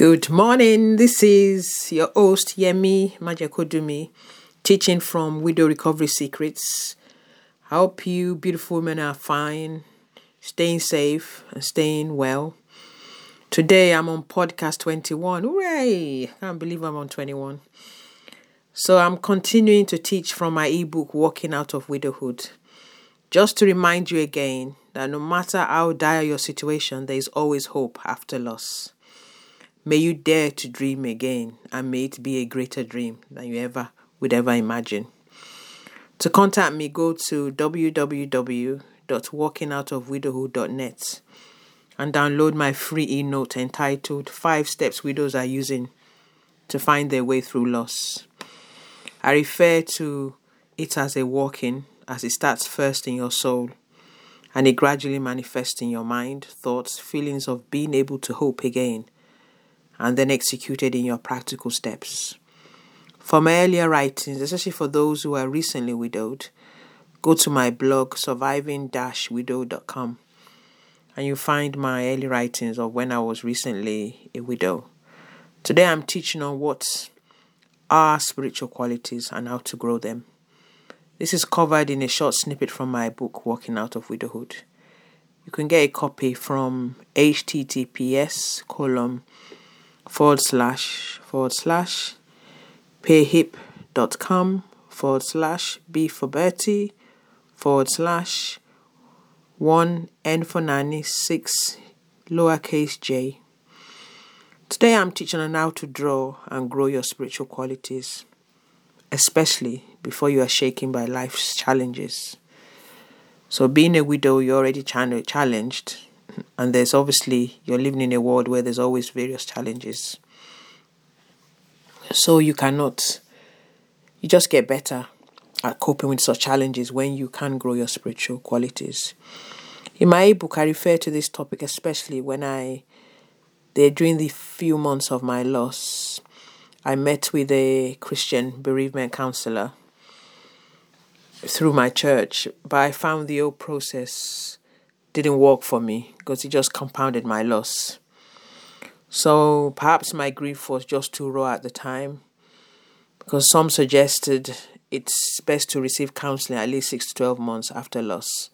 Good morning. This is your host Yemi Majekodunmi, teaching from Widow Recovery Secrets. I hope you beautiful women are fine, staying safe, and staying well. Today I'm on podcast 21. Hooray! I can't believe I'm on 21. So I'm continuing to teach from my ebook Walking Out of Widowhood. Just to remind you again that no matter how dire your situation, there is always hope after loss. May you dare to dream again, and may it be a greater dream than you ever would ever imagine. To contact me, go to www.walkingoutofwidowhood.net and download my free e note entitled Five Steps Widows Are Using to Find Their Way Through Loss. I refer to it as a walking, as it starts first in your soul and it gradually manifests in your mind, thoughts, feelings of being able to hope again and then executed in your practical steps. For my earlier writings, especially for those who are recently widowed, go to my blog surviving-widow.com and you find my early writings of when I was recently a widow. Today I'm teaching on what are spiritual qualities and how to grow them. This is covered in a short snippet from my book Walking Out of Widowhood. You can get a copy from https colon forward slash forward slash payhip.com forward slash B for Bertie forward slash 1 N for Nanny 6 lowercase j. Today I'm teaching on how to draw and grow your spiritual qualities, especially before you are shaken by life's challenges. So, being a widow, you're already challenged and there's obviously you're living in a world where there's always various challenges. So you cannot you just get better at coping with such challenges when you can grow your spiritual qualities. In my book i refer to this topic especially when i there during the few months of my loss i met with a christian bereavement counselor through my church. But i found the whole process didn't work for me because it just compounded my loss. So perhaps my grief was just too raw at the time because some suggested it's best to receive counseling at least 6 to 12 months after loss.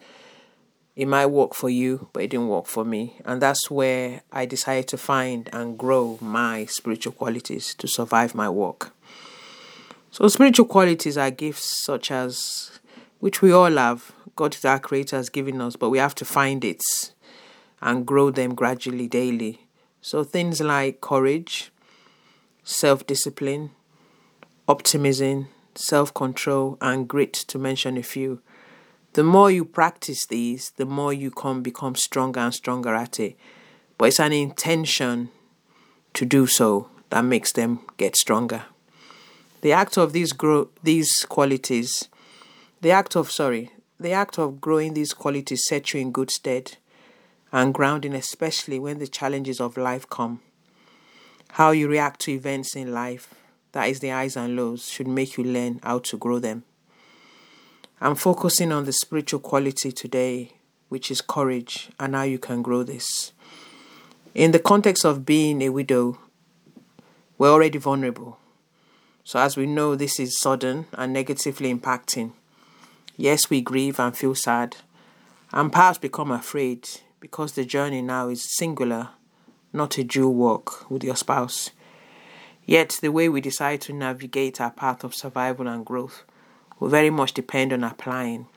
It might work for you, but it didn't work for me. And that's where I decided to find and grow my spiritual qualities to survive my walk. So, spiritual qualities are gifts such as, which we all have, God our creator has given us, but we have to find it and grow them gradually daily. So things like courage, self discipline, optimism, self control, and grit, to mention a few. The more you practice these, the more you come become stronger and stronger at it. But it's an intention to do so that makes them get stronger. The act of these grow these qualities, the act of sorry, the act of growing these qualities sets you in good stead and grounding, especially when the challenges of life come. How you react to events in life, that is the highs and lows, should make you learn how to grow them. I'm focusing on the spiritual quality today, which is courage, and how you can grow this. In the context of being a widow, we're already vulnerable. So, as we know, this is sudden and negatively impacting. Yes, we grieve and feel sad, and perhaps become afraid because the journey now is singular, not a dual walk with your spouse. Yet, the way we decide to navigate our path of survival and growth will very much depend on applying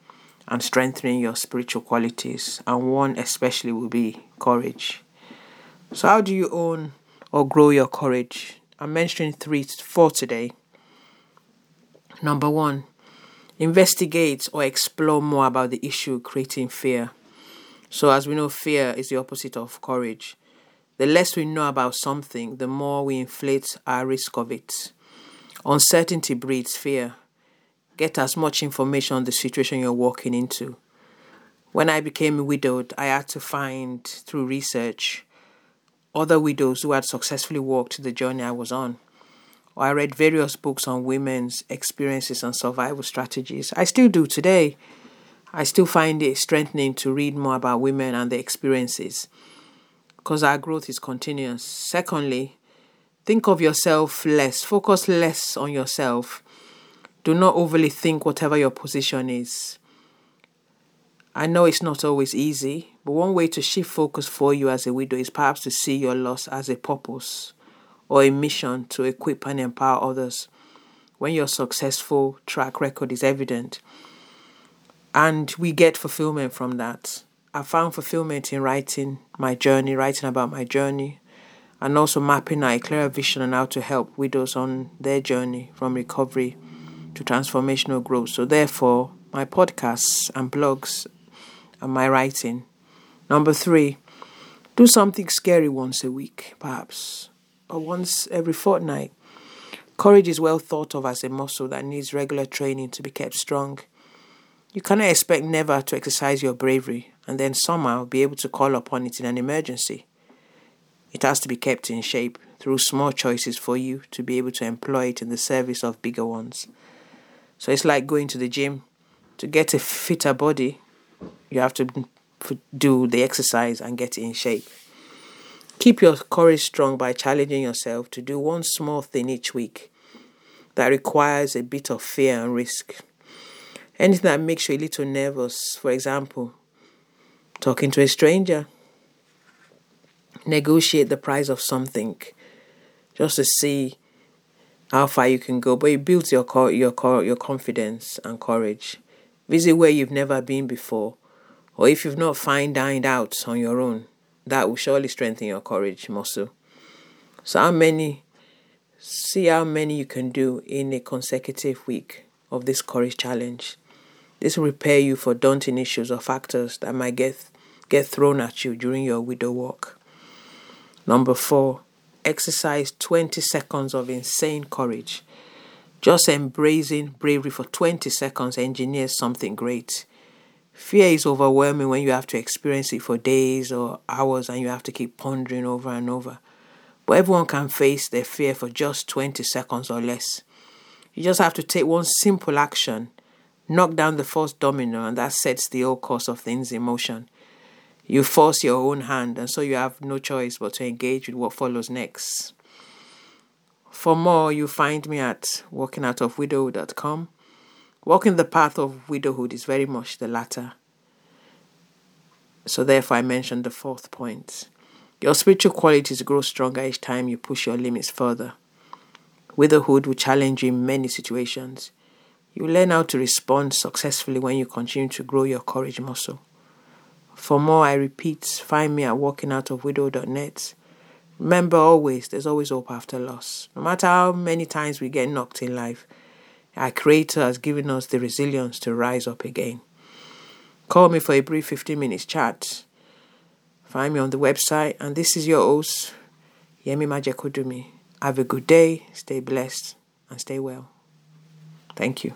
and strengthening your spiritual qualities, and one especially will be courage. So, how do you own or grow your courage? I'm mentioning three, four today. Number one, investigate or explore more about the issue creating fear. So, as we know, fear is the opposite of courage. The less we know about something, the more we inflate our risk of it. Uncertainty breeds fear. Get as much information on the situation you're walking into. When I became widowed, I had to find, through research, other widows who had successfully walked the journey I was on. I read various books on women's experiences and survival strategies. I still do today. I still find it strengthening to read more about women and their experiences because our growth is continuous. Secondly, Think of yourself less, focus less on yourself. Do not overly think whatever your position is. I know it's not always easy, but one way to shift focus for you as a widow is perhaps to see your loss as a purpose or a mission to equip and empower others. When your successful track record is evident, and we get fulfillment from that. I found fulfillment in writing my journey, writing about my journey, and also mapping out a clearer vision on how to help widows on their journey from recovery to transformational growth. So, therefore, my podcasts and blogs and my writing. Number three, do something scary once a week, perhaps, or once every fortnight. Courage is well thought of as a muscle that needs regular training to be kept strong. You cannot expect never to exercise your bravery and then somehow be able to call upon it in an emergency. It has to be kept in shape through small choices for you to be able to employ it in the service of bigger ones. So it's like going to the gym. To get a fitter body, you have to do the exercise and get it in shape. Keep your courage strong by challenging yourself to do one small thing each week that requires a bit of fear and risk. Anything that makes you a little nervous, for example, talking to a stranger, negotiate the price of something just to see how far you can go. But it builds your your your confidence and courage. Visit where you've never been before, or if you've not find dined out on your own, that will surely strengthen your courage muscle. So how many? See how many you can do in a consecutive week of this courage challenge. This will prepare you for daunting issues or factors that might get get thrown at you during your widow walk. Number four, exercise 20 seconds of insane courage. Just embracing bravery for 20 seconds engineers something great. Fear is overwhelming when you have to experience it for days or hours and you have to keep pondering over and over. But everyone can face their fear for just 20 seconds or less. You just have to take one simple action, knock down the first domino, and that sets the whole course of things in motion you force your own hand, and so you have no choice but to engage with what follows next. For more, you find me at walkingoutofwidowhood.com. Walking the path of widowhood is very much the latter. So, therefore, I mentioned the fourth point. Your spiritual qualities grow stronger each time you push your limits further. Widowhood will challenge you in many situations. You learn how to respond successfully when you continue to grow your courage muscle. For more, I repeat, find me at walkingoutofwidow.net. Remember always, there's always hope after loss. No matter how many times we get knocked in life, our Creator has given us the resilience to rise up again. Call me for a brief 15 minutes chat. Find me on the website, and this is your host, Yemi Majekodunmi. Have a good day, stay blessed, and stay well. Thank you.